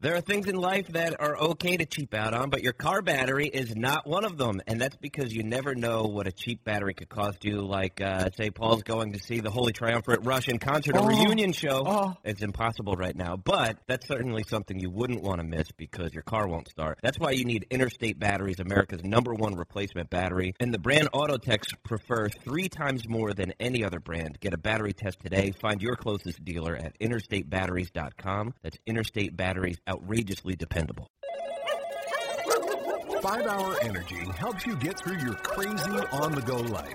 There are things in life that are okay to cheap out on, but your car battery is not one of them. And that's because you never know what a cheap battery could cost you. Like, uh, say, Paul's going to see the Holy Triumvirate Russian concert or Oh. reunion show. Oh. It's impossible right now, but that's certainly something you wouldn't want to miss because your car won't start. That's why you need Interstate Batteries, America's number one replacement battery. And the brand Autotex prefer three times more than any other brand. Get a battery test today. Find your closest dealer at interstatebatteries.com. That's Interstate Batteries, outrageously dependable. Five Hour Energy helps you get through your crazy on the go life.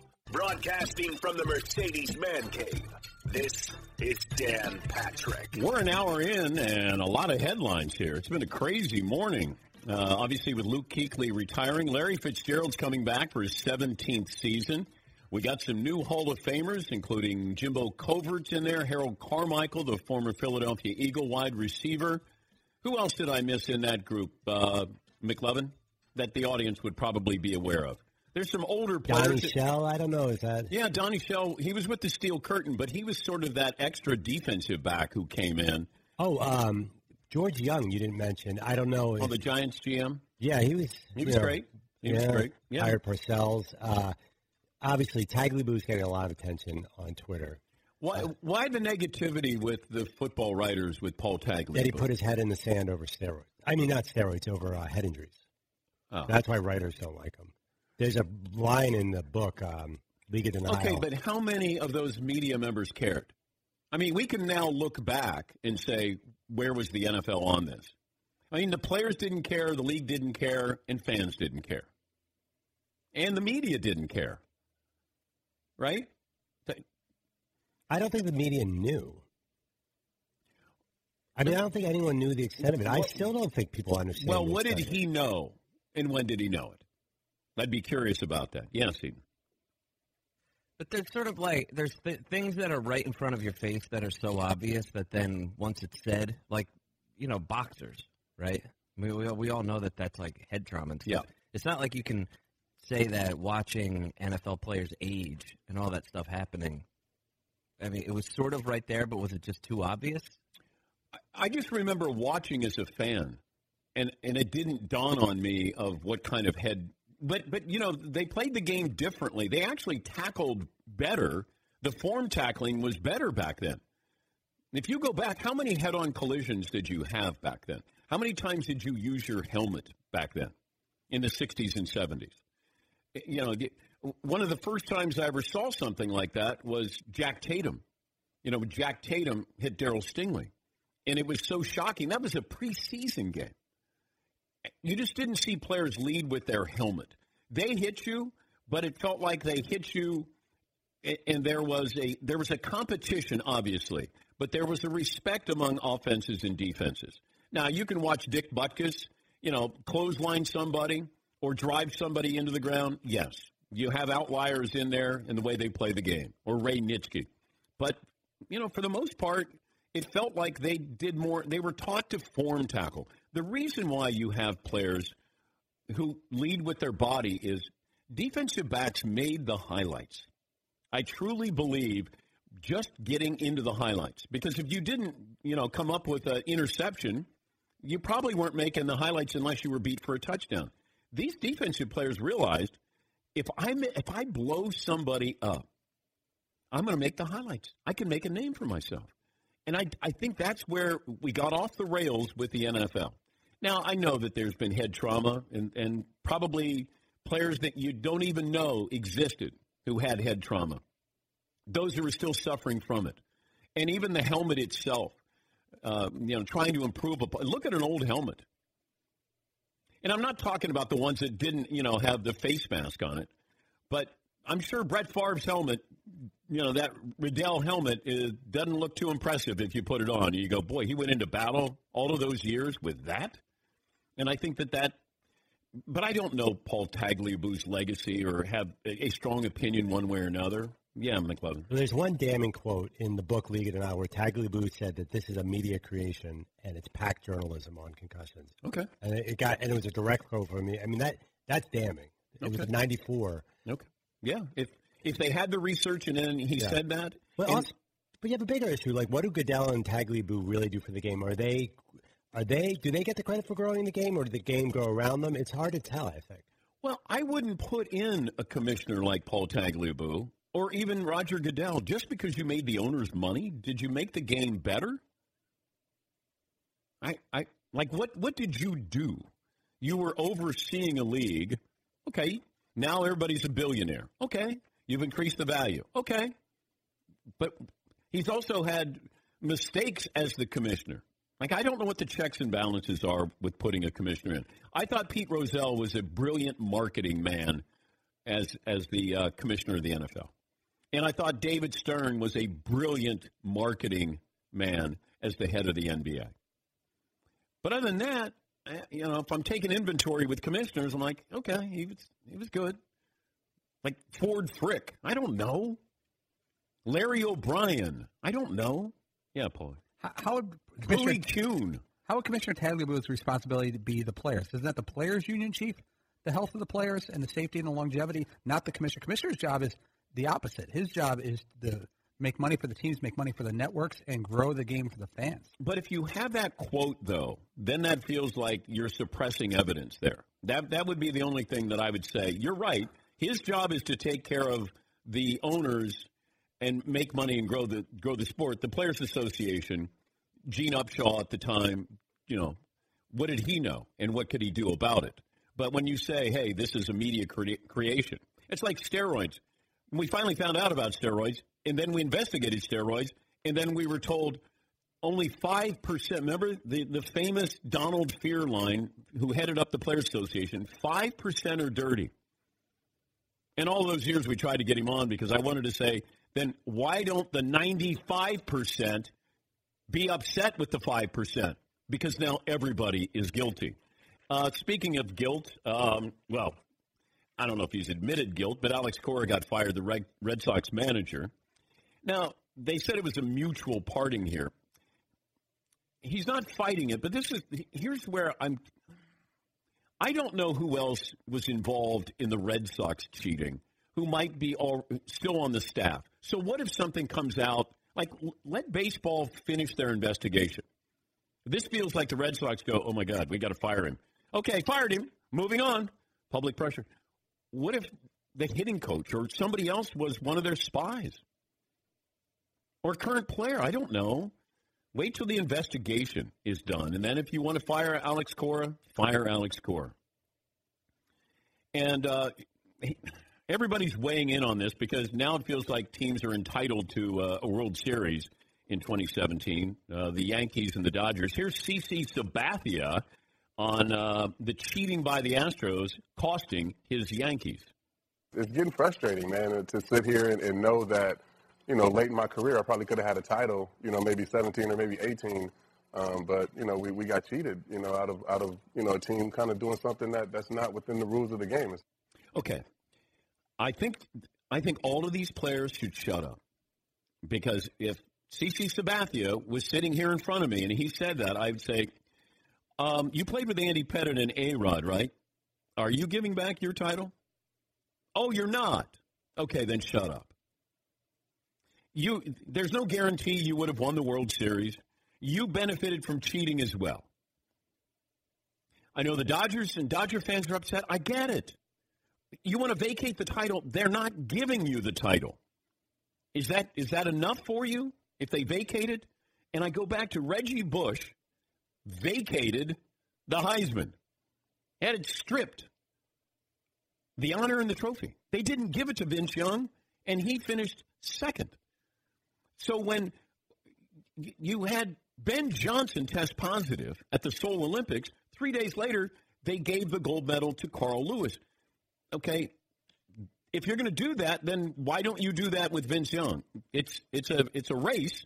Broadcasting from the Mercedes Man Cave, this is Dan Patrick. We're an hour in and a lot of headlines here. It's been a crazy morning. Uh, obviously, with Luke Kuechly retiring, Larry Fitzgerald's coming back for his 17th season. We got some new Hall of Famers, including Jimbo Covert's in there, Harold Carmichael, the former Philadelphia Eagle wide receiver. Who else did I miss in that group, uh, McLovin, that the audience would probably be aware of? There's some older players. Donnie that- Shell, I don't know. Is that? yeah, Donnie Shell, he was with the Steel Curtain, but he was sort of that extra defensive back who came in. Oh, um, George Young, you didn't mention. I don't know. Oh, the Giants GM? yeah, he was. He was know, great. He was great. Yeah. Hired Parcells. Uh, obviously, Tagliabue getting a lot of attention on Twitter. Why, why the negativity with the football writers with Paul Tagliabue? That he put his head in the sand over steroids. I mean, not steroids, over uh, head injuries. Oh. That's why writers don't like him. There's a line in the book, um, League of Denial. Okay, but how many of those media members cared? I mean, we can now look back and say, where was the NFL on this? I mean, the players didn't care, the league didn't care, and fans didn't care. And the media didn't care. Right? I don't think the media knew. I mean, I don't think anyone knew the extent of it. I still don't think people understand. Well, what did extent of it. he know, and when did he know it? I'd be curious about that. Yes, Eden. But there's sort of like there's th- things that are right in front of your face that are so obvious that then once it's said, like you know, boxers, right? I mean, we we all know that that's like head trauma and stuff. Yeah. It's not like you can say that watching NFL players age and all that stuff happening. I mean, it was sort of right there, but was it just too obvious? I just remember watching as a fan, and and it didn't dawn on me of what kind of head. But but you know they played the game differently. They actually tackled better. The form tackling was better back then. If you go back, how many head-on collisions did you have back then? How many times did you use your helmet back then, in the '60s and '70s? You know, one of the first times I ever saw something like that was Jack Tatum. You know, Jack Tatum hit Darryl Stingley and it was so shocking. That was a preseason game. You just didn't see players lead with their helmet. They hit you, but it felt like they hit you, and there was a there was a competition, obviously, but there was a respect among offenses and defenses. Now you can watch Dick Butkus, you know, clothesline somebody or drive somebody into the ground. Yes, you have outliers in there in the way they play the game, or Ray Nitschke, but you know, for the most part, it felt like they did more. They were taught to form tackle. The reason why you have players who lead with their body is defensive backs made the highlights. I truly believe just getting into the highlights because if you didn't, you know, come up with an interception, you probably weren't making the highlights unless you were beat for a touchdown. These defensive players realized if I if I blow somebody up, I'm going to make the highlights. I can make a name for myself. And I, I think that's where we got off the rails with the NFL. Now, I know that there's been head trauma and, and probably players that you don't even know existed who had head trauma. Those who are still suffering from it. And even the helmet itself, uh, you know, trying to improve. Look at an old helmet. And I'm not talking about the ones that didn't, you know, have the face mask on it. But I'm sure Brett Favre's helmet, you know, that Riddell helmet is, doesn't look too impressive if you put it on. You go, boy, he went into battle all of those years with that. And I think that that, but I don't know Paul Tagliabue's legacy or have a, a strong opinion one way or another. Yeah, McLovin. Well, there's one damning quote in the book League of Denial where Tagliabue said that this is a media creation and it's pack journalism on concussions. Okay. And it got and it was a direct quote from me. I mean that that's damning. It Okay. was 94. Okay. Yeah. If if they had the research and then he Yeah. said that, But and- also, but you have a bigger issue. Like, what do Goodell and Tagliabue really do for the game? Are they, are they, do they get the credit for growing the game, or did the game go around them? It's hard to tell. I think. Well, I wouldn't put in a commissioner like Paul Tagliabue or even Roger Goodell just because you made the owners money. Did you make the game better? I, I like what? What did you do? You were overseeing a league. Okay, now everybody's a billionaire. Okay, you've increased the value. Okay, but he's also had mistakes as the commissioner. Like I don't know what the checks and balances are with putting a commissioner in. I thought Pete Rozelle was a brilliant marketing man as as the uh, commissioner of the NFL, and I thought David Stern was a brilliant marketing man as the head of the NBA. But other than that, Eh, you know, if I'm taking inventory with commissioners, I'm like, okay, he was he was good. Like Ford Frick, I don't know. Larry O'Brien, I don't know. Yeah, Paul. How, how would Billy Commissioner, Kuhn. how would Commissioner Tagliabue's responsibility to be the players? Isn't that the players' union chief? The health of the players and the safety and the longevity, not the commissioner. Commissioner's job is the opposite. His job is to make money for the teams, make money for the networks, and grow the game for the fans. But if you have that quote, though, then that feels like you're suppressing evidence there. That that would be the only thing that I would say. You're right. His job is to take care of the owners and make money and grow the grow the sport. The Players Association, Gene Upshaw at the time, you know, what did he know and what could he do about it? But when you say, "Hey, this is a media cre- creation," it's like steroids. We finally found out about steroids, and then we investigated steroids, and then we were told only 5%. Remember the, the famous Donald Fearline, who headed up the Players Association? 5% are dirty. And all those years we tried to get him on because I wanted to say, then why don't the 95% be upset with the 5%? Because now everybody is guilty. Uh, speaking of guilt, um, well, I don't know if he's admitted guilt, but Alex Cora got fired, the Red Sox manager. Now, they said it was a mutual parting here. He's not fighting it, but this is here's where I'm I don't know who else was involved in the Red Sox cheating who might be all, still on the staff. So what if something comes out like let baseball finish their investigation. This feels like the Red Sox go, "Oh my god, we got to fire him." Okay, fired him. Moving on. Public pressure. What if the hitting coach or somebody else was one of their spies? Or current player, I don't know. Wait till the investigation is done. And then if you want to fire Alex Cora, fire Alex Cora. And uh, everybody's weighing in on this because now it feels like teams are entitled to uh, a World Series in 2017. Uh, the Yankees and the Dodgers. Here's CC Sabathia on uh, the cheating by the Astros costing his Yankees. it's getting frustrating, man, to sit here and, and know that, you know, late in my career, I probably could have had a title, you know, maybe 17 or maybe 18. Um, but you know, we, we got cheated, you know, out of out of you know a team kind of doing something that, that's not within the rules of the game. Okay. I think I think all of these players should shut up. Because if CC Sabathia was sitting here in front of me and he said that, I'd say, um, you played with Andy Pettitte and A Rod, right? Are you giving back your title? Oh, you're not. Okay, then shut up. You there's no guarantee you would have won the World Series. You benefited from cheating as well. I know the Dodgers and Dodger fans are upset. I get it. You want to vacate the title, they're not giving you the title. Is that is that enough for you if they vacated? And I go back to Reggie Bush vacated the Heisman. Had it stripped. The honor and the trophy. They didn't give it to Vince Young, and he finished second. So when you had Ben Johnson test positive at the Seoul Olympics, three days later, they gave the gold medal to Carl Lewis. Okay, if you're going to do that, then why don't you do that with Vince Young? It's it's a it's a race.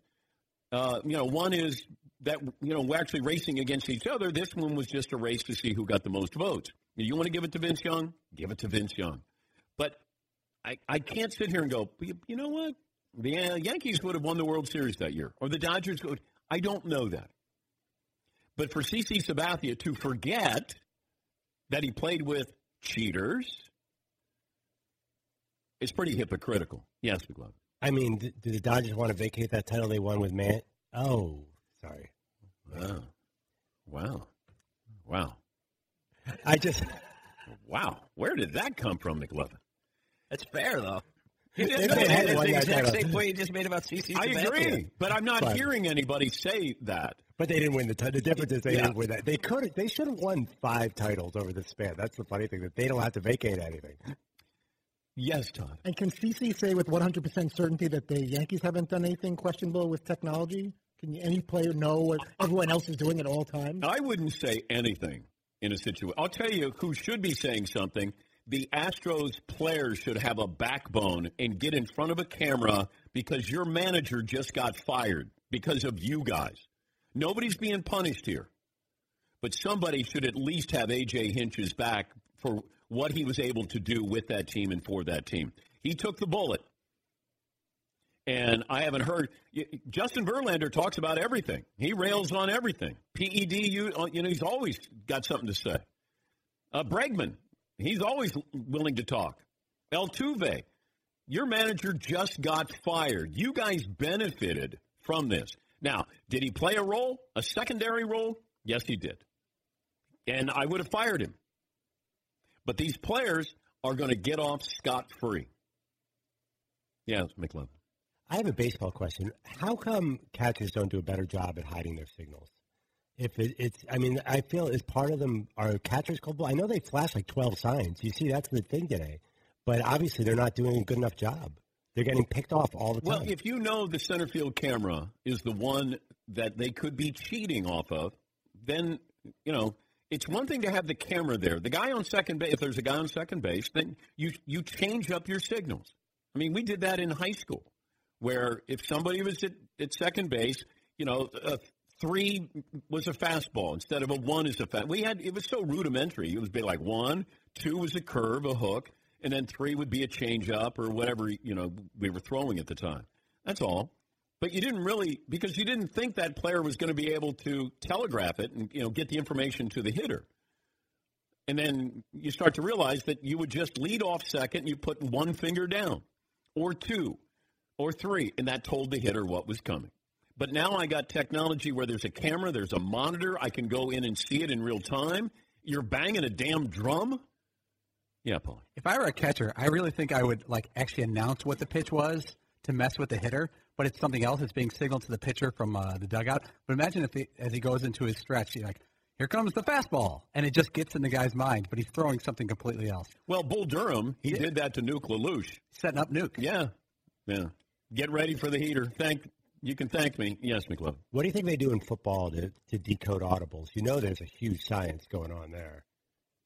Uh, you know, one is that you know we're actually racing against each other. This one was just a race to see who got the most votes. You want to give it to Vince Young? Give it to Vince Young. But I, I can't sit here and go, you, you know what? The uh, Yankees would have won the World Series that year, or the Dodgers would. I don't know that. But for CC Sabathia to forget that he played with cheaters is pretty hypocritical. Yes, McLovin. I mean, d- do the Dodgers want to vacate that title they won with Man? Oh, sorry. Wow. Wow. Wow. I just Wow. Where did that come from, McLovin? That's fair, though. They That's had the one that exact title. same point you just made about CC. I agree, but I'm not But- hearing anybody say that. But they didn't win the title. The difference is they Yeah. didn't win that. They could. They should have won five titles over the span. That's the funny thing that they don't have to vacate anything. Yes, Todd. And can CC say with 100% certainty that the Yankees haven't done anything questionable with technology? Can any player know what everyone else is doing at all times? I wouldn't say anything in a situation. I'll tell you who should be saying something. The Astros players should have a backbone and get in front of a camera because your manager just got fired because of you guys. Nobody's being punished here. But somebody should at least have AJ Hinch's back for what he was able to do with that team and for that team. He took the bullet. And I haven't heard Justin Verlander talks about everything. He rails on everything. PED, you, you know, he's always got something to say. Uh, Bregman, he's always willing to talk. Altuve, your manager just got fired. You guys benefited from this. Now, did he play a role, a secondary role? Yes, he did. And I would have fired him. But these players are going to get off scot free. Yes, McLovin. I have a baseball question. How come catchers don't do a better job at hiding their signals? If it, it's, I mean, I feel is part of them are catchers culpable. I know they flash like twelve signs. You see, that's the thing today. But obviously, they're not doing a good enough job. They're getting picked off all the time. Well, if you know the center field camera is the one that they could be cheating off of, then you know it's one thing to have the camera there. The guy on second base, if there's a guy on second base, then you you change up your signals. I mean, we did that in high school, where if somebody was at, at second base, you know, a three was a fastball instead of a one is a fast. We had it was so rudimentary. It would be like one, two was a curve, a hook, and then three would be a changeup or whatever you know we were throwing at the time. That's all. But you didn't really because you didn't think that player was going to be able to telegraph it and you know get the information to the hitter. And then you start to realize that you would just lead off second and you put one finger down or two or three and that told the hitter what was coming. But now I got technology where there's a camera, there's a monitor, I can go in and see it in real time. You're banging a damn drum? Yeah, Paul. If I were a catcher, I really think I would like actually announce what the pitch was to mess with the hitter, but it's something else. It's being signaled to the pitcher from uh, the dugout. But imagine if the, as he goes into his stretch, you're like, "Here comes the fastball," and it just gets in the guy's mind, but he's throwing something completely else. Well, Bull Durham, he did that to Nuke LaLoosh. Setting up Nuke. Yeah. Yeah. Get ready for the heater. Thank you can thank me. Yes, McLovin. what do you think they do in football to, to decode audibles? You know, there's a huge science going on there.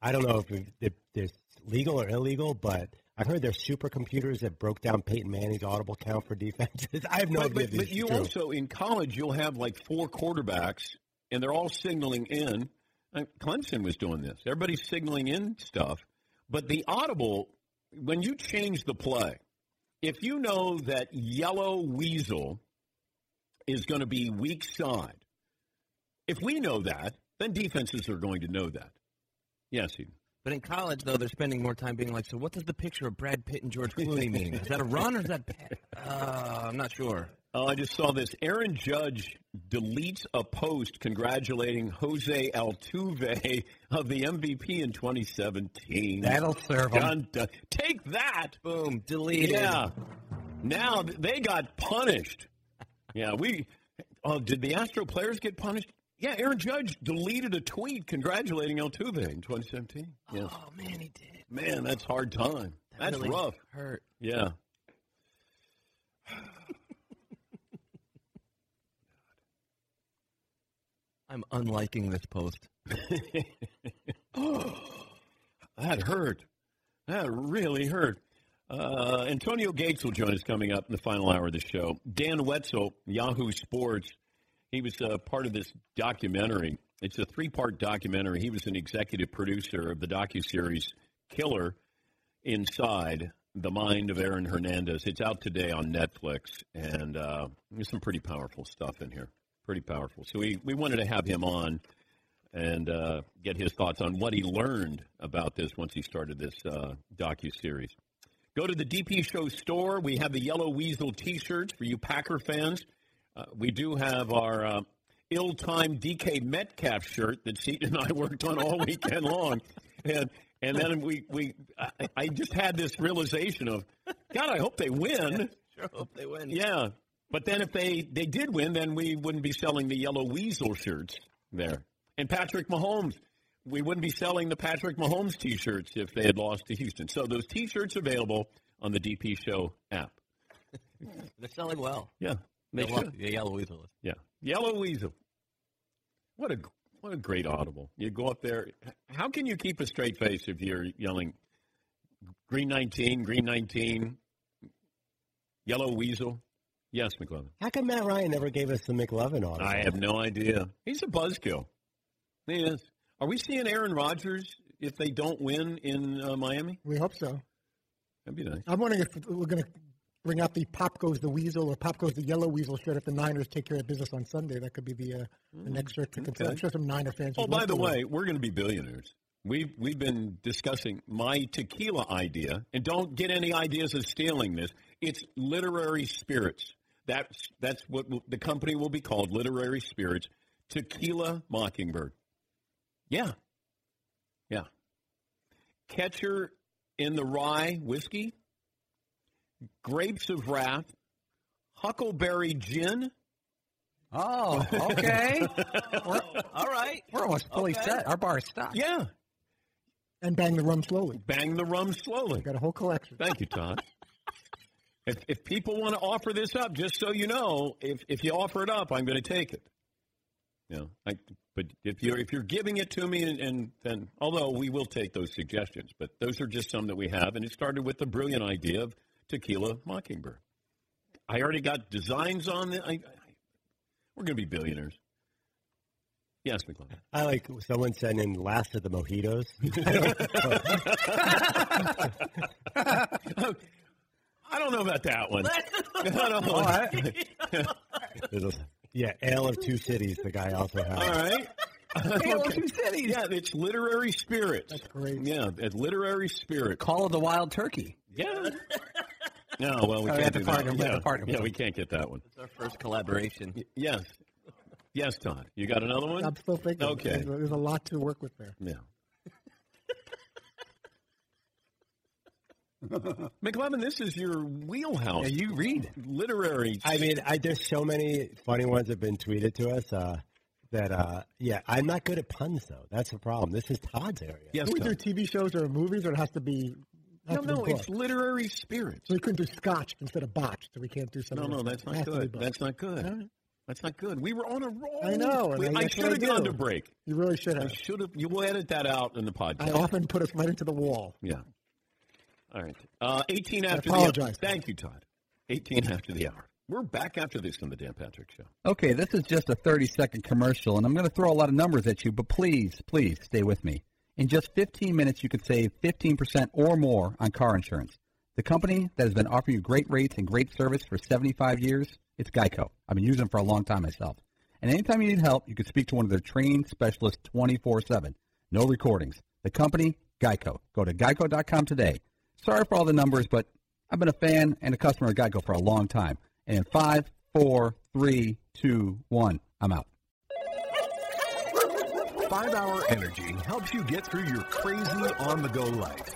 I don't know if, it, if it's legal or illegal, but I've heard there's supercomputers that broke down Peyton Manning's audible count for defenses. I have no but, idea. but, but you true. also in college you'll have like four quarterbacks and they're all signaling in. Uh, Clemson was doing this. Everybody's signaling in stuff, but the audible when you change the play, if you know that yellow weasel is going to be weak side, if we know that, then defenses are going to know that. Yes, Eden. But in college, though, they're spending more time being like, so what does the picture of Brad Pitt and George Clooney mean? Is that a run or is that? Uh, I'm not sure. Oh, I just saw this. Aaron Judge deletes a post congratulating Jose Altuve of the MVP in 2017. That'll serve him. Dun, dun. Take that. Boom, deleted. Yeah. Now they got punished. Yeah, we. Oh, did the Astro players get punished? Yeah, Aaron Judge deleted a tweet congratulating Altuve in 2017. Yes. Oh man, he did. Man, that's hard time. That That's really rough. Hurt. Yeah. I'm unliking this post. oh, That hurt. That really hurt. Uh, Antonio Gates will join us coming up in the final hour of the show. Dan Wetzel, Yahoo Sports, he was uh, part of this documentary. It's a three-part documentary. He was an executive producer of the docuseries Killer Inside the Mind of Aaron Hernandez. It's out today on Netflix, and uh, there's some pretty powerful stuff in here. Pretty powerful. So we, we wanted to have him on and uh, get his thoughts on what he learned about this once he started this uh, docu series. Go to the DP Show store. We have the Yellow Weasel T-shirts for you Packer fans. Uh, we do have our uh, ill-timed DK Metcalf shirt that Seton and I worked on all weekend long, and and then we we I, I just had this realization of God, I hope they win. Sure hope they win. Yeah, but then if they they did win, then we wouldn't be selling the Yellow Weasel shirts there. And Patrick Mahomes, we wouldn't be selling the Patrick Mahomes T-shirts if they had lost to Houston. So those T-shirts available on the DP Show app. They're selling well. Yeah, they The, lo- should. the yellow weasel. Yeah, Yellow Weasel. What a what a great audible! You go up there. How can you keep a straight face if you're yelling "Green 19, Green 19, Yellow Weasel"? Yes, McLovin. How come Matt Ryan never gave us the McLovin on? I have no idea. He's a buzzkill. He is. Are we seeing Aaron Rodgers if they don't win in uh, Miami? We hope so. That'd be nice. I'm wondering if we're going to bring out the Pop Goes the Weasel or Pop Goes the Yellow Weasel shirt if the Niners take care of business on Sunday. That could be the, uh, the next shirt to consider. okay. I'm sure some Niner fans. Oh, by the way, we're going to be billionaires. We've we've been discussing my tequila idea, and don't get any ideas of stealing this. It's literary spirits. That's that's what the company will be called, Literary Spirits. Tequila Mockingbird. Yeah, yeah. Catcher in the Rye whiskey, Grapes of Wrath, Huckleberry Gin. Oh, okay. All right. we're almost fully Okay. set. Our bar is stocked. Yeah, and bang the rum slowly. bang the rum slowly. Got a whole collection. Thank you, Todd. if, if people want to offer this up, just so you know, if, if you offer it up, I'm going to take it. Yeah, I, but if you're if you're giving it to me, and, and then although we will take those suggestions, but those are just some that we have, and it started with the brilliant idea of tequila mockingbird. I already got designs on it. I, I, we're going to be billionaires. Yes, McClellan. I like someone sent in last of the mojitos. I don't know about that one. I don't know. There's a- yeah, Ale of Two Cities. The guy also has. All right. Hail Okay. Two Cities. Yeah, it's literary spirits. That's great. Yeah, it's literary spirit. Call of the Wild Turkey. Yeah. No, well, we Oh, we can't have do that. partner- we have yeah, to partner with yeah, them. we can't get that one. It's our first collaboration. Y- Yes. Yes, Todd. You got another one? I'm still thinking. Okay. There's, there's a lot to work with there. Yeah. McLovin, this is your wheelhouse. Yeah, you read. literary. I mean, I there's so many funny ones that have been tweeted to us. Uh, that uh, yeah, I'm not good at puns though. That's the problem. This is Todd's area. yes, Can we. TV shows or movies, or it has to be? No, no, books? it's literary spirits. So we couldn't do scotch instead of botch, So we can't do something. no, no, that's not has to good. That's not good. All right. That's not good. We were on a roll. I know, We- I- I should have gone to break. You really should have. I should have. You will edit that out in the podcast. I often put us right into the wall. Yeah. All right. Uh, 18 after apologize. the hour. Thank you, Todd. 18 after the hour. We're back after this on the Dan Patrick Show. Okay, this is just a 30 second commercial, and I'm going to throw a lot of numbers at you, but please, please stay with me. In just 15 minutes, you could save 15% or more on car insurance. The company that has been offering you great rates and great service for 75 years, it's Geico. I've been using them for a long time myself. And anytime you need help, you can speak to one of their trained specialists 24 7. No recordings. The company, Geico. Go to geico.com today. Sorry for all the numbers, but I've been a fan and a customer of Geico for a long time. And five, four, three, two, one, I'm out. Five Hour Energy helps you get through your crazy on the go life.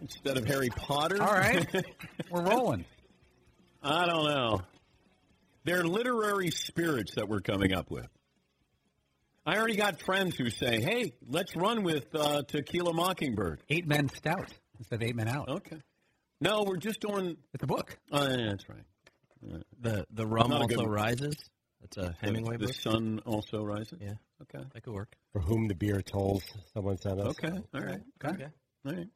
instead of Harry Potter. All right, we're rolling. I don't know. They're literary spirits that we're coming up with. I already got friends who say, "Hey, let's run with uh, Tequila Mockingbird." Eight men stout instead of eight men out. Okay. No, we're just doing. It's a book. Oh, yeah, that's right. The the rum Not a also good- rises. That's a Hemingway the book. sun also rises. Yeah, Okay. that could work. For whom the beer tolls, someone sent us. Okay. All right. Okay. All right.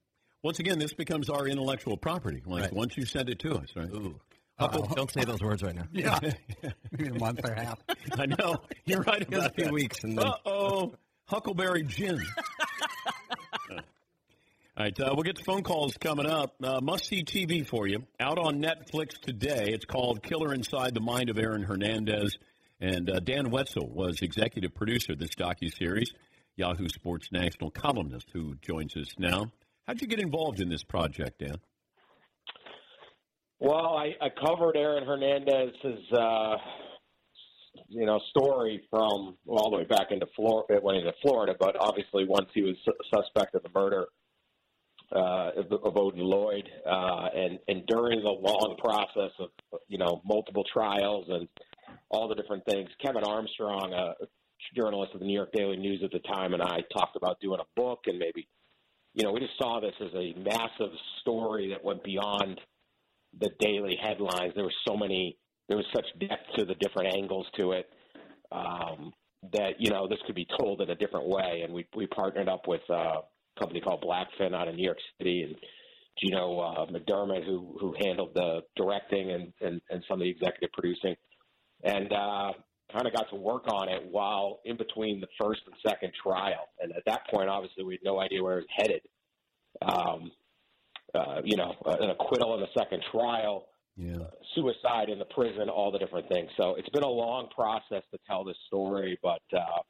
Once again, this becomes our intellectual property. Like Right. once you send it to us, right? Ooh. Uh-oh. Don't say those words right now. Yeah, maybe a month or half. I know. You're right about a few that. weeks and then- Uh oh, Huckleberry Gin. All right, uh, we'll get the phone calls coming up. Uh, must see TV for you. Out on Netflix today. It's called Killer Inside the Mind of Aaron Hernandez. And uh, Dan Wetzel was executive producer of this docuseries, Yahoo Sports national columnist who joins us now. How'd you get involved in this project, Dan? Well, I, I covered Aaron Hernandez's, uh, you know, story from well, all the way back into Florida, went into Florida, but obviously once he was su- suspect of the murder uh, of, of Odin Lloyd, uh, and and during the long process of you know multiple trials and all the different things, Kevin Armstrong, a journalist of the New York Daily News at the time, and I talked about doing a book and maybe, you know, we just saw this as a massive story that went beyond the daily headlines. There were so many. There was such depth to the different angles to it um, that you know this could be told in a different way. And we we partnered up with uh, a company called Blackfin out of New York City and Geno uh, McDermott who who handled the directing and and, and some of the executive producing, and uh, kind of got to work on it while in between the first and second trial. And at that point, obviously, we had no idea where it was headed. Um, uh, you know, uh, an acquittal in the second trial, Yeah. suicide in the prison, all the different things. So it's been a long process to tell this story, but uh,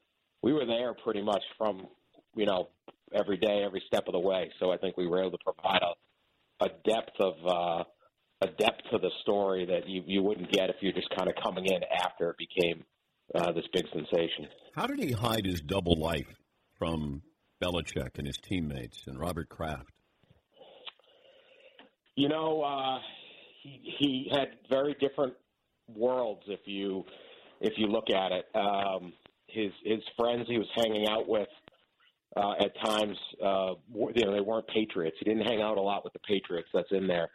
we were there pretty much from, you know, every day, every step of the way. So I think we were able to provide a, a depth of uh, a depth to the story that you, you wouldn't get if you're just kind of coming in after it became uh, this big sensation. How did he hide his double life from Belichick and his teammates and Robert Kraft? You know, uh, he he had very different worlds if you if you look at it. Um, his his friends he was hanging out with uh, at times, uh, you know, they weren't Patriots. He didn't hang out a lot with the Patriots. That's in there.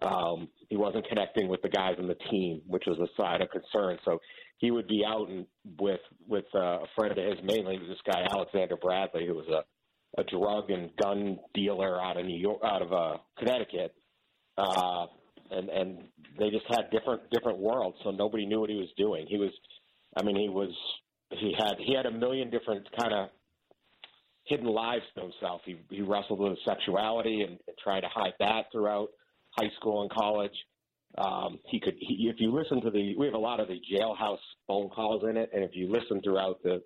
Um, he wasn't connecting with the guys on the team, which was a side of concern. So he would be out and with with uh, a friend of his, mainly this guy Alexander Bradley, who was a a drug and gun dealer out of New York, out of uh, Connecticut, uh, and and they just had different different worlds. So nobody knew what he was doing. He was, I mean, he was he had he had a million different kind of hidden lives to himself. He he wrestled with his sexuality and, and tried to hide that throughout high school and college. Um, he could, he, if you listen to the, we have a lot of the jailhouse phone calls in it, and if you listen throughout the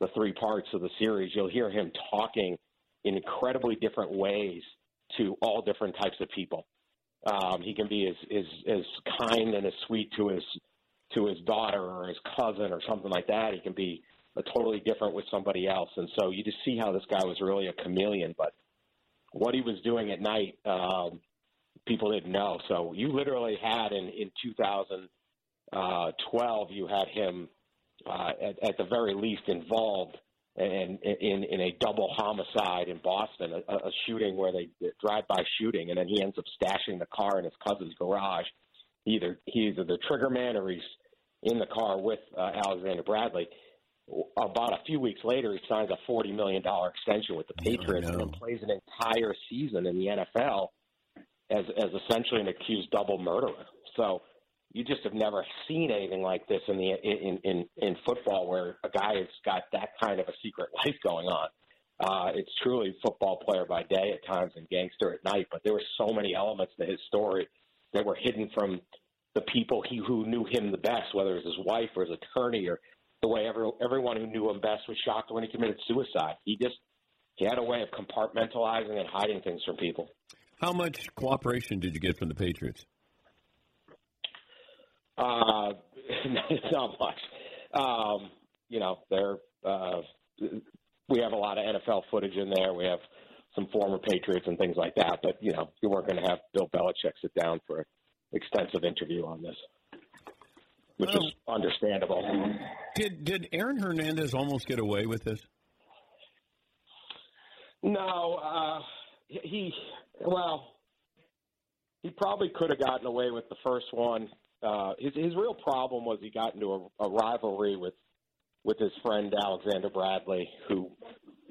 the three parts of the series, you'll hear him talking in incredibly different ways to all different types of people. Um, he can be as, as as kind and as sweet to his to his daughter or his cousin or something like that. He can be a totally different with somebody else, and so you just see how this guy was really a chameleon. But what he was doing at night, um, people didn't know. So you literally had in in 2012, you had him uh, at, at the very least involved in, in in a double homicide in Boston, a, a shooting where they drive-by shooting, and then he ends up stashing the car in his cousin's garage. Either he's either the trigger man or he's in the car with uh, Alexander Bradley. About a few weeks later, he signs a forty million dollar extension with the Patriots and plays an entire season in the NFL as as essentially an accused double murderer. So you just have never seen anything like this in the in in in football where a guy has got that kind of a secret life going on. Uh, it's truly football player by day at times and gangster at night. But there were so many elements to his story that were hidden from the people he who knew him the best, whether it was his wife or his attorney or the way every, everyone who knew him best was shocked when he committed suicide. He just he had a way of compartmentalizing and hiding things from people. How much cooperation did you get from the Patriots? Uh, not much. Um, you know, they're uh, we have a lot of NFL footage in there. We have some former Patriots and things like that. But you know, you weren't going to have Bill Belichick sit down for an extensive interview on this, which Well- is understandable. Did did Aaron Hernandez almost get away with this? No, uh, he well, he probably could have gotten away with the first one. Uh, his his real problem was he got into a, a rivalry with with his friend Alexander Bradley, who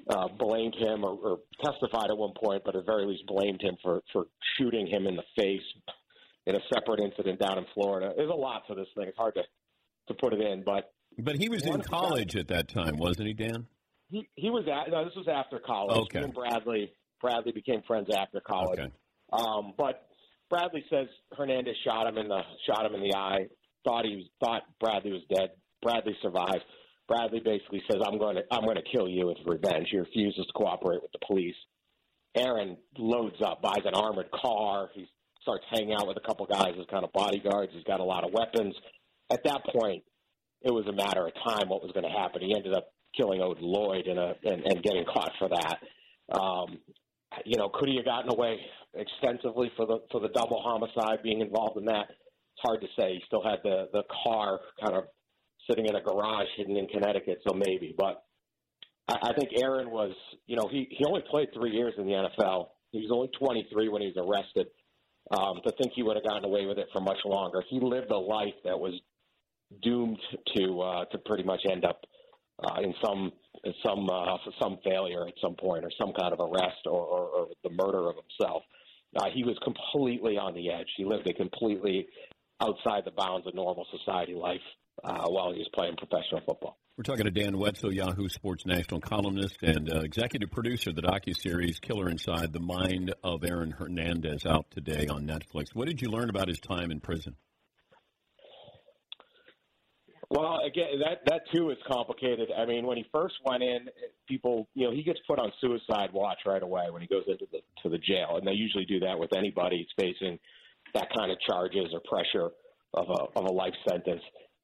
uh, blamed him or, or testified at one point, but at the very least blamed him for for shooting him in the face in a separate incident down in Florida. There's a lot to this thing. It's hard to to put it in, but But he was in Once he got- college at that time, wasn't he, Dan? he he was at no, this was after college. Okay. He and Bradley Bradley became friends after college. Okay. Um, but Bradley says Hernandez shot him in the shot him in the eye. Thought he was, thought Bradley was dead. Bradley survived. Bradley basically says, "I'm going to I'm going to kill you. It's revenge." He refuses to cooperate with the police. Aaron loads up, buys an armored car. He starts hanging out with a couple guys as kind of bodyguards. He's got a lot of weapons. At that point, it was a matter of time what was going to happen. He ended up killing Odin Lloyd in a, and, and getting caught for that. Um, you know, could he have gotten away extensively for the for the double homicide being involved in that? It's hard to say. He still had the the car kind of sitting in a garage hidden in Connecticut, so maybe. But I, I think Aaron was, you know, he he only played three years in the NFL. He was only 23 when he was arrested. Um, to think he would have gotten away with it for much longer, he lived a life that was doomed to uh, to pretty much end up uh, in some some uh, some failure at some point, or some kind of arrest, or, or, or the murder of himself. Uh, he was completely on the edge. He lived a completely outside the bounds of normal society life uh, while he was playing professional football. We're talking to Dan Wetzel, Yahoo Sports national columnist and uh, executive producer of the docuseries Killer Inside the Mind of Aaron Hernandez out today on Netflix. What did you learn about his time in prison? Well, again, that that too is complicated. I mean, when he first went in, people, you know, he gets put on suicide watch right away when he goes into the to the jail, and they usually do that with anybody facing that kind of charges or pressure of a of a life sentence.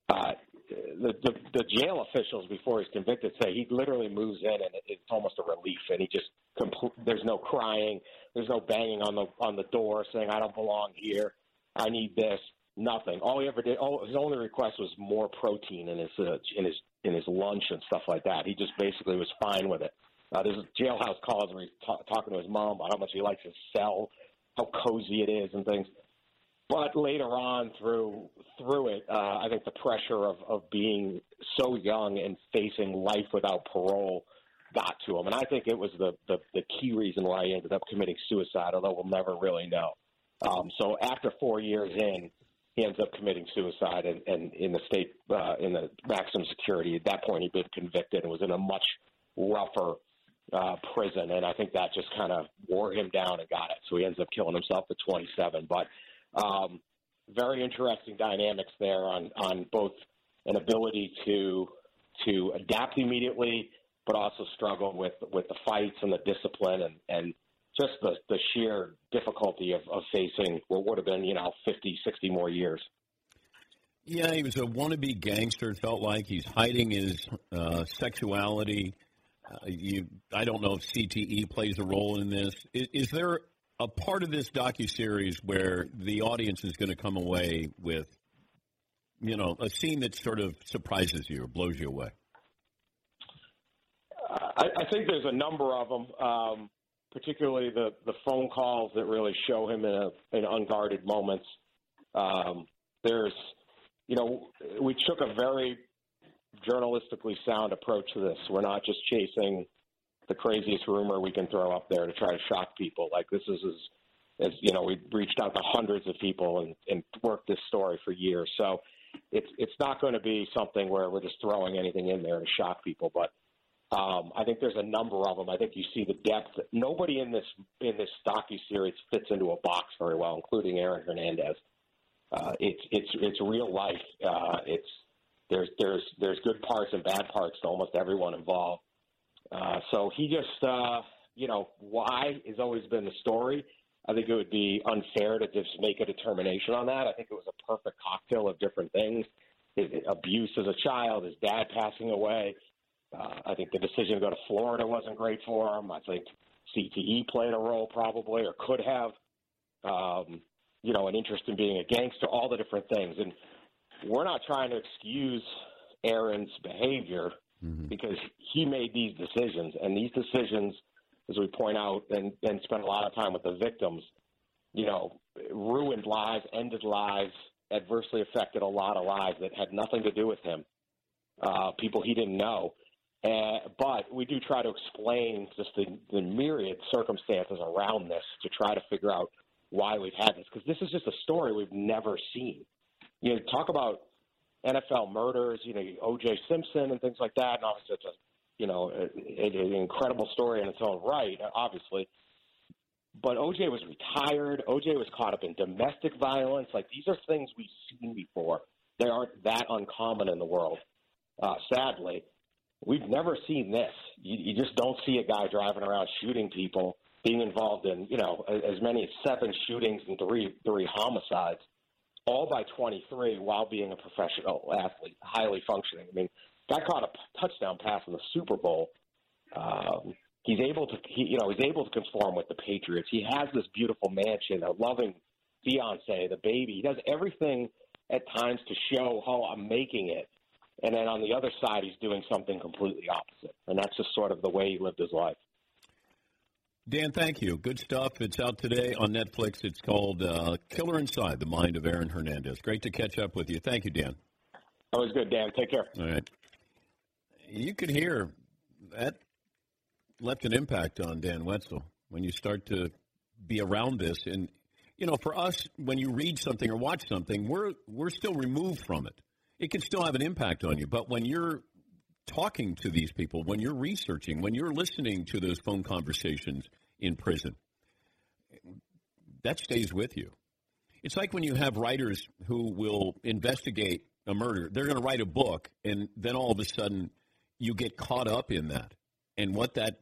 Uh, the, the the jail officials before he's convicted say he literally moves in and it's almost a relief, and he just compl- there's no crying, there's no banging on the on the door saying I don't belong here, I need this nothing. All he ever did, all, his only request was more protein in his uh, in his in his lunch and stuff like that. He just basically was fine with it. Uh, there's jailhouse calls where he's ta- talking to his mom about how much he likes his cell, how cozy it is, and things. But later on, through through it, uh, I think the pressure of of being so young and facing life without parole got to him, and I think it was the the, the key reason why he ended up committing suicide. Although we'll never really know. Um, so after four years in, he ends up committing suicide and, and in the state uh, in the maximum security. At that point, he'd been convicted and was in a much rougher uh, prison, and I think that just kind of wore him down and got it. So he ends up killing himself at 27. But um, very interesting dynamics there on on both an ability to to adapt immediately, but also struggle with with the fights and the discipline and and just the, the sheer difficulty of, of facing what would have been, you know, 50, 60 more years. Yeah, he was a wannabe gangster. It felt like he's hiding his uh, sexuality. Uh, you, I don't know if CTE plays a role in this. Is, is there a part of this docu series where the audience is going to come away with, you know, a scene that sort of surprises you or blows you away? I, I think there's a number of them, um, particularly the, the phone calls that really show him in, a, in unguarded moments. Um, there's, you know, we took a very journalistically sound approach to this. We're not just chasing the craziest rumor we can throw up there to try to shock people. Like this is as, as you know, we reached out to hundreds of people and, and worked this story for years. So it's it's not going to be something where we're just throwing anything in there to shock people. But um, I think there's a number of them. I think you see the depth. Nobody in this in this docu series fits into a box very well, including Aaron Hernandez. Uh, it's it's it's real life. Uh, it's there's there's there's good parts and bad parts to almost everyone involved. Uh, so he just uh, you know why has always been the story. I think it would be unfair to just make a determination on that. I think it was a perfect cocktail of different things: his abuse as a child, his dad passing away. Uh, I think the decision to go to Florida wasn't great for him. I think CTE played a role probably or could have. Um, you know, an interest in being a gangster, all the different things. And we're not trying to excuse Aaron's behavior Mm-hmm. because he made these decisions, and these decisions, as we point out, and, and spend a lot of time with the victims, you know, ruined lives, ended lives, adversely affected a lot of lives that had nothing to do with him, uh, people he didn't know. Uh, but we do try to explain just the, the myriad circumstances around this to try to figure out why we've had this, because this is just a story we've never seen. You know, talk about NFL murders, you know, O.J. Simpson and things like that. And obviously, it's a, you know, an incredible story in its own right, obviously. But O.J. was retired. O.J. was caught up in domestic violence. Like these are things we've seen before. They aren't that uncommon in the world. Uh, sadly, we've never seen this. You, you just don't see a guy driving around shooting people, being involved in, you know, as many as seven shootings and three three homicides all by 23 while being a professional athlete, highly functioning. I mean, guy caught a touchdown pass in the Super Bowl. Um, he's able to, he, you know, he's able to conform with the Patriots. He has this beautiful mansion, a loving fiance, the baby. He does everything at times to show how I'm making it. And then on the other side, he's doing something completely opposite. And that's just sort of the way he lived his life. Dan, thank you. Good stuff. It's out today on Netflix. It's called uh, Killer Inside the Mind of Aaron Hernandez. Great to catch up with you. Thank you, Dan. Always good, Dan. Take care. All right. You could hear that left an impact on Dan Wetzel when you start to be around this. And, you know, for us, when you read something or watch something, we're, we're still removed from it. It can still have an impact on you. But when you're talking to these people, when you're researching, when you're listening to those phone conversations in prison, that stays with you. It's like when you have writers who will investigate a murder. They're going to write a book, and then all of a sudden you get caught up in that and what that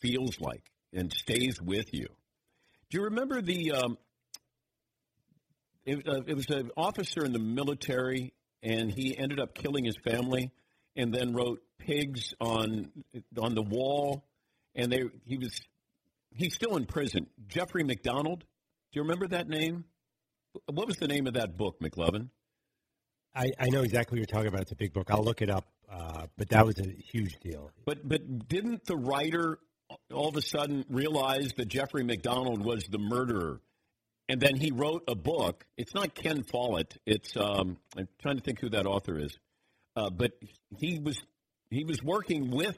feels like and stays with you. Do you remember the? Um, it, uh, it was an officer in the military, and he ended up killing his family and then wrote pigs on on the wall and they he was he's still in prison jeffrey macdonald do you remember that name what was the name of that book mclovin I, I know exactly what you're talking about. It's a big book. I'll look it up. Uh, but that was a huge deal. but but didn't the writer all of a sudden realize that jeffrey macdonald was the murderer and then he wrote a book it's not ken follett it's um, i'm trying to think who that author is uh, but he was he was working with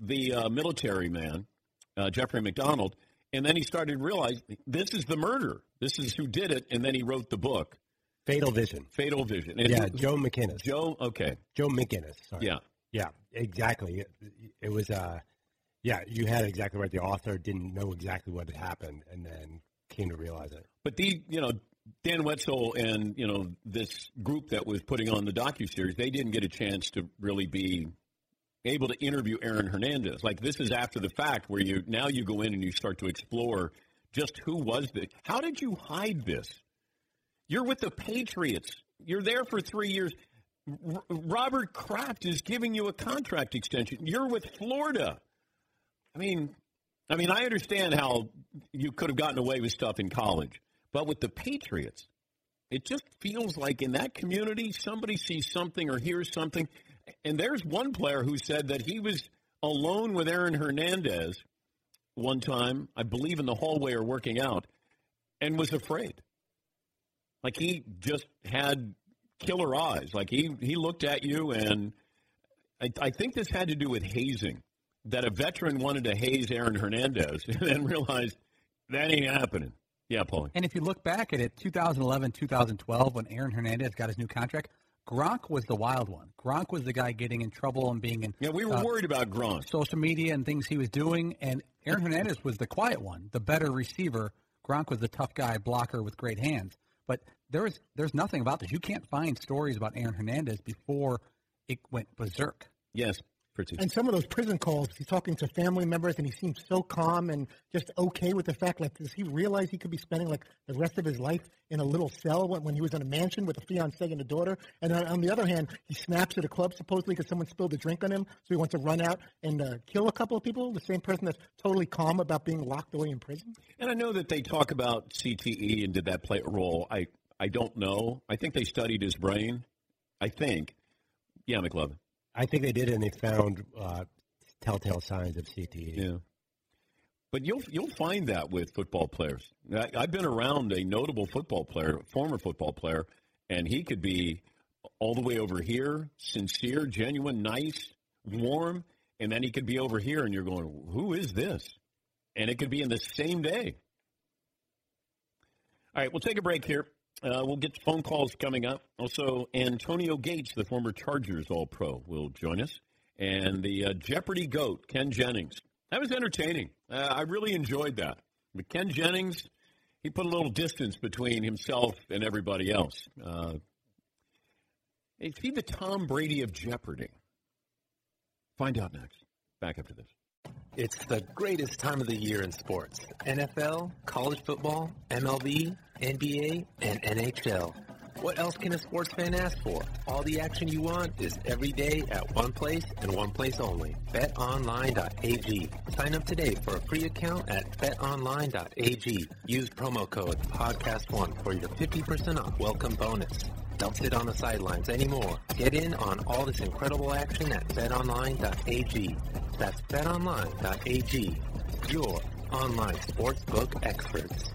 the uh, military man, uh, Jeffrey MacDonald, and then he started to realize this is the murder. This is who did it, and then he wrote the book, Fatal Vision. Fatal Vision. And yeah, Joe McInnes. Joe. Okay. Joe McGinniss. Sorry. Yeah. Yeah, exactly. It, it was, uh, yeah, you had exactly right. The author didn't know exactly what had happened and then came to realize it. But the you know Dan Wetzel and you know this group that was putting on the docu series, they didn't get a chance to really be able to interview Aaron Hernandez. Like this is after the fact, where you now you go in and you start to explore just who was this. How did you hide this? You're with the Patriots. You're there for three years. R- Robert Kraft is giving you a contract extension. You're with Florida. I mean, I mean, I understand how you could have gotten away with stuff in college, but with the Patriots, it just feels like in that community, somebody sees something or hears something. And there's one player who said that he was alone with Aaron Hernandez one time, I believe in the hallway or working out, and was afraid. Like he just had killer eyes. Like he, he looked at you, and I, I think this had to do with hazing. That a veteran wanted to haze Aaron Hernandez and then realized that ain't happening. Yeah, Paulie. And if you look back at it, 2011, 2012, when Aaron Hernandez got his new contract, Gronk was the wild one. Gronk was the guy getting in trouble and being in Yeah, we were uh, worried about Gronk. social media and things he was doing, and Aaron Hernandez was the quiet one, the better receiver. Gronk was the tough guy, blocker with great hands. But there is there's nothing about this. You can't find stories about Aaron Hernandez before it went berserk. Yes. Fritzy. And some of those prison calls, he's talking to family members, and he seems so calm and just okay with the fact. Like, does he realize he could be spending like the rest of his life in a little cell when, when he was in a mansion with a fiance and a daughter? And on, on the other hand, he snaps at a club supposedly because someone spilled a drink on him, so he wants to run out and uh, kill a couple of people. The same person that's totally calm about being locked away in prison. And I know that they talk about CTE and did that play a role. I I don't know. I think they studied his brain. I think. Yeah, McLovin. I think they did, and they found uh, telltale signs of CTE. Yeah. But you'll you'll find that with football players. I, I've been around a notable football player, former football player, and he could be all the way over here, sincere, genuine, nice, warm, and then he could be over here, and you're going, "Who is this?" And it could be in the same day. All right, we'll take a break here. Uh, we'll get phone calls coming up. Also, Antonio Gates, the former Chargers All Pro, will join us. And the uh, Jeopardy GOAT, Ken Jennings. That was entertaining. Uh, I really enjoyed that. But Ken Jennings, he put a little distance between himself and everybody else. Uh, is he the Tom Brady of Jeopardy? Find out next. Back after this. It's the greatest time of the year in sports. NFL, college football, MLB, NBA, and NHL. What else can a sports fan ask for? All the action you want is every day at one place and one place only. BetOnline.ag. Sign up today for a free account at BetOnline.ag. Use promo code PODCAST1 for your 50% off welcome bonus. Don't sit on the sidelines anymore. Get in on all this incredible action at BetOnline.ag. That's BetOnline.ag. Your online sportsbook experts.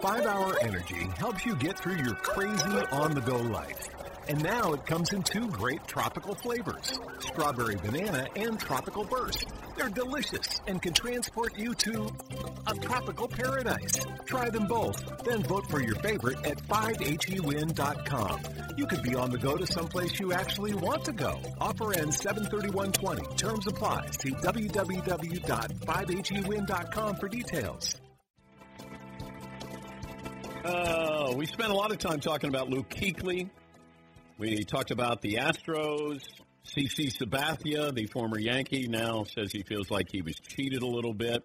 Five Hour Energy helps you get through your crazy on the go life. And now it comes in two great tropical flavors strawberry banana and tropical burst. They're delicious and can transport you to a tropical paradise. Try them both, then vote for your favorite at 5hewin.com. You could be on the go to someplace you actually want to go. Offer ends 73120. Terms apply. See www.5hewin.com for details. Uh, we spent a lot of time talking about Luke Kuechly. We talked about the Astros. CC Sabathia, the former Yankee, now says he feels like he was cheated a little bit.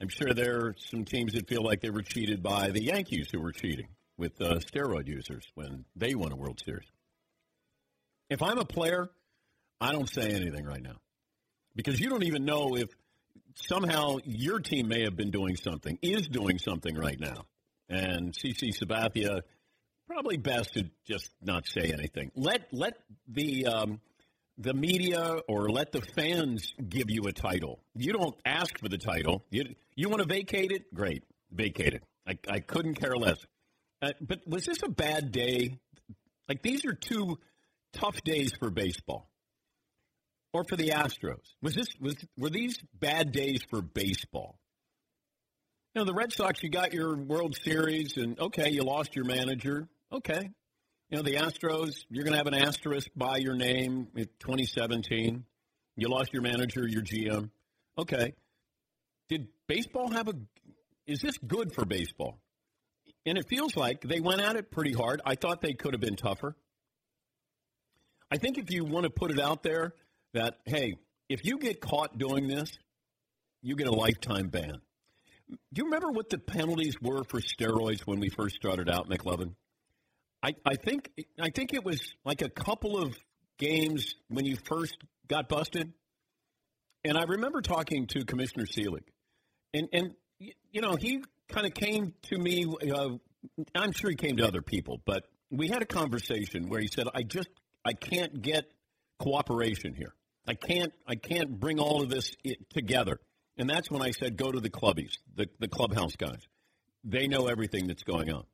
I'm sure there are some teams that feel like they were cheated by the Yankees who were cheating with uh, steroid users when they won a World Series. If I'm a player, I don't say anything right now because you don't even know if somehow your team may have been doing something, is doing something right now. And CC Sabathia, probably best to just not say anything. Let let the um, the media or let the fans give you a title. You don't ask for the title. You you want to vacate it? Great, vacate it. I, I couldn't care less. Uh, but was this a bad day? Like these are two tough days for baseball, or for the Astros. Was this was were these bad days for baseball? You know, the Red Sox, you got your World Series, and okay, you lost your manager. Okay. You know, the Astros, you're going to have an asterisk by your name in 2017. You lost your manager, your GM. Okay. Did baseball have a. Is this good for baseball? And it feels like they went at it pretty hard. I thought they could have been tougher. I think if you want to put it out there that, hey, if you get caught doing this, you get a lifetime ban. Do you remember what the penalties were for steroids when we first started out, McLovin? I, I think I think it was like a couple of games when you first got busted, and I remember talking to Commissioner Selig, and and you know he kind of came to me. Uh, I'm sure he came to other people, but we had a conversation where he said, "I just I can't get cooperation here. I can't I can't bring all of this together." And that's when I said, go to the clubbies, the, the clubhouse guys. They know everything that's going on.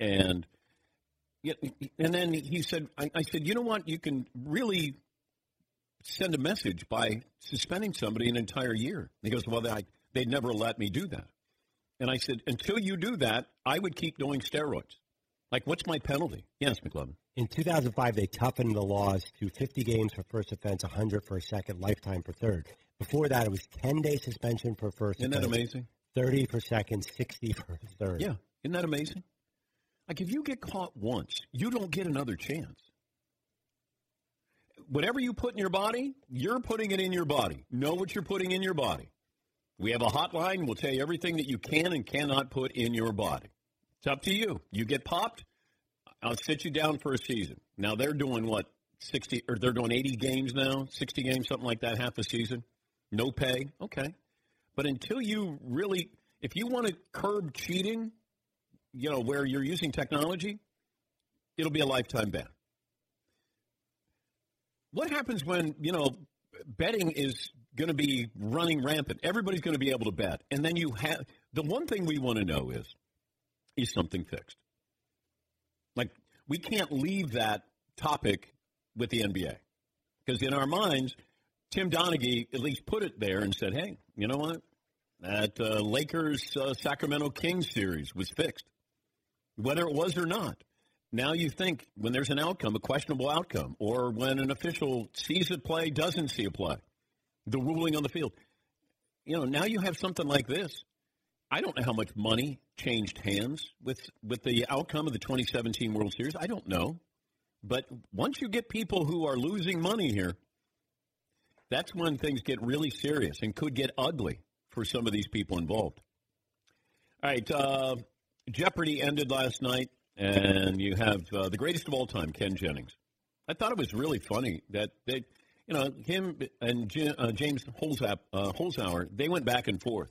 And and then he said, I, I said, you know what? You can really send a message by suspending somebody an entire year. He goes, well, they, they'd never let me do that. And I said, until you do that, I would keep doing steroids. Like, what's my penalty? Yes, McLovin. In 2005, they toughened the laws to 50 games for first offense, 100 for a second, lifetime for third. Before that, it was 10 day suspension for first Isn't that amazing? 30 for second, 60 for third. Yeah. Isn't that amazing? Like, if you get caught once, you don't get another chance. Whatever you put in your body, you're putting it in your body. Know what you're putting in your body. We have a hotline. We'll tell you everything that you can and cannot put in your body. It's up to you. You get popped, I'll sit you down for a season. Now they're doing what sixty or they're doing eighty games now, sixty games, something like that, half a season, no pay. Okay, but until you really, if you want to curb cheating, you know where you're using technology, it'll be a lifetime ban. What happens when you know betting is going to be running rampant? Everybody's going to be able to bet, and then you have the one thing we want to know is is something fixed? Like, we can't leave that topic with the NBA. Because in our minds, Tim Donaghy at least put it there and said, hey, you know what? That uh, Lakers uh, Sacramento Kings series was fixed, whether it was or not. Now you think when there's an outcome, a questionable outcome, or when an official sees a play, doesn't see a play, the ruling on the field, you know, now you have something like this. I don't know how much money changed hands with with the outcome of the 2017 World Series. I don't know, but once you get people who are losing money here, that's when things get really serious and could get ugly for some of these people involved. All right, uh, Jeopardy ended last night, and you have uh, the greatest of all time, Ken Jennings. I thought it was really funny that they, you know, him and uh, James Holzap, uh, Holzhauer, they went back and forth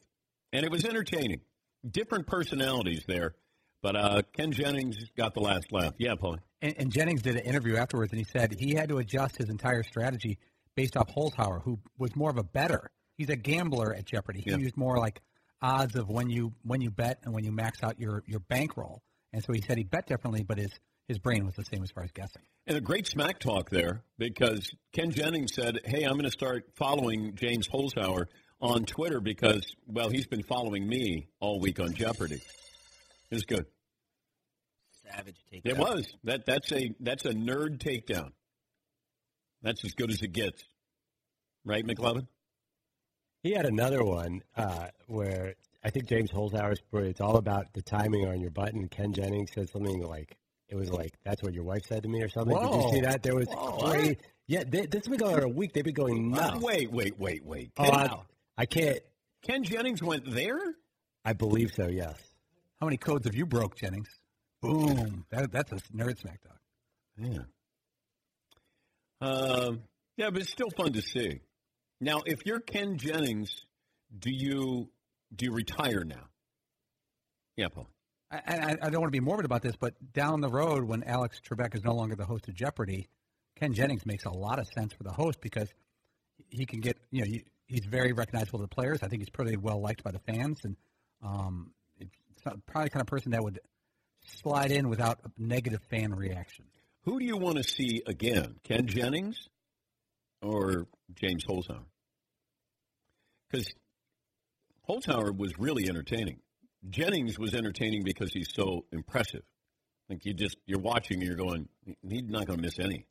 and it was entertaining. Different personalities there, but uh, Ken Jennings got the last laugh. Yeah, Paul. And, and Jennings did an interview afterwards, and he said he had to adjust his entire strategy based off Holzhauer, who was more of a better. He's a gambler at Jeopardy. He Yeah. used more like odds of when you when you bet and when you max out your your bankroll. And so he said he bet differently, but his his brain was the same as far as guessing. And a great smack talk there because Ken Jennings said, "Hey, I'm going to start following James Holzhauer on Twitter because, well, he's been following me all week on Jeopardy." It was good. Savage take. It was that. That's a that's a nerd takedown. That's as good as it gets, right, McLovin? He had another one uh, where I think James Holzhauer's where it's all about the timing on your button. Ken Jennings said something like, "It was like that's what your wife said to me" or something. Did you see that? There was Whoa, great. Yeah, they, this has been going on a week. They've been going nuts. Wait, wait, wait, wait. Oh, I, I can't. Ken Jennings went there. I believe so. Yes. How many codes have you broke, Jennings? Boom. That, that's a nerd smack talk. Yeah. Um, yeah, but it's still fun to see. Now, if you're Ken Jennings, do you do you retire now? Yeah, Paul. I, I, I don't want to be morbid about this, but down the road, when Alex Trebek is no longer the host of Jeopardy, Ken Jennings makes a lot of sense for the host because he can get, you know, he, he's very recognizable to the players. I think he's pretty well liked by the fans, and um, it's probably the kind of person that would slide in without a negative fan reaction. Who do you want to see again, Ken Jennings or James Holzhauer? Because Holzhauer was really entertaining. Jennings was entertaining because he's so impressive. Like you just you're watching and you're going, he's not going to miss any.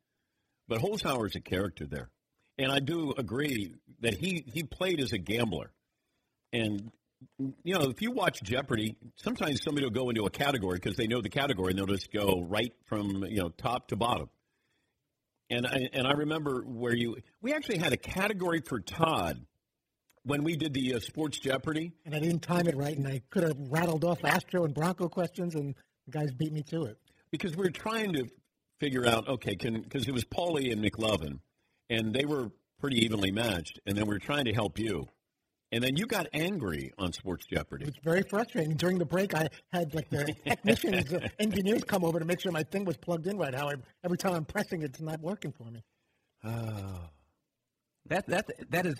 But Holzhauer's a character there, and I do agree that he he played as a gambler, and you know if you watch Jeopardy, sometimes somebody will go into a category because they know the category and they'll just go right from you know top to bottom. And I and I remember where you we actually had a category for Todd when we did the uh, sports Jeopardy. And I didn't time it right, and I could have rattled off Astro and Bronco questions, and the guys beat me to it. because we were trying to figure out okay can because it was Paulie and McLovin and they were pretty evenly matched and then we were trying to help you and then you got angry on Sports Jeopardy. It's very frustrating. During the break, I had like the technicians, uh, engineers come over to make sure my thing was plugged in right. How I, every time I'm pressing, it's not working for me. Oh, That that that is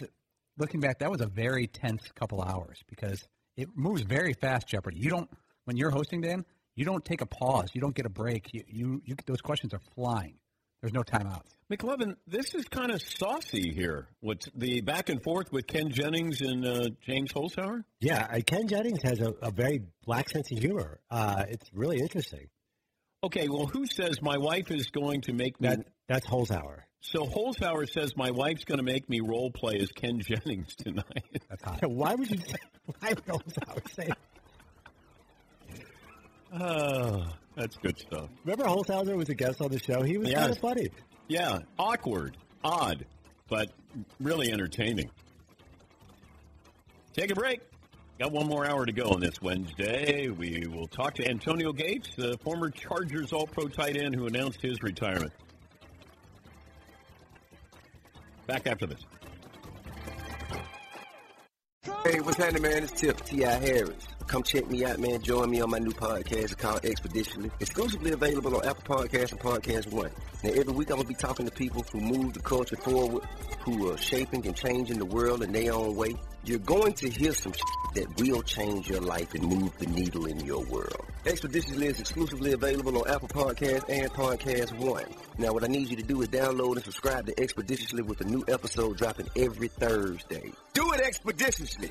looking back. That was a very tense couple hours because it moves very fast. Jeopardy. You don't when you're hosting, Dan. You don't take a pause. You don't get a break. You you, you those questions are flying. There's no timeouts. McLovin, this is kind of saucy here. What's the back and forth with Ken Jennings and uh, James Holzhauer? Yeah, uh, Ken Jennings has a, a very black sense of humor. Uh, it's really interesting. Okay, well, who says my wife is going to make me? That, that's Holzhauer. So Holzhauer says my wife's going to make me role play as Ken Jennings tonight. That's hot. why would you say? Why would Holzhauer say? Oh, that's good stuff. Remember Holzhauer was a guest on the show. He was Yes. kind of funny. Yeah, awkward, odd, but really entertaining. Take a break. Got one more hour to go on this Wednesday. We will talk to Antonio Gates, the former Chargers All Pro tight end who announced his retirement. Back after this. Hey, what's happening, man? It's Tip, T.I. Harris. Come check me out, man. Join me on my new podcast called Expeditiously. Exclusively available on Apple Podcasts and Podcast One. Now, every week I'm going to be talking to people who move the culture forward, who are shaping and changing the world in their own way. You're going to hear some that will change your life and move the needle in your world. Expeditiously is exclusively available on Apple Podcasts and Podcast One. Now, what I need you to do is download and subscribe to Expeditiously with a new episode dropping every Thursday. Do it expeditiously!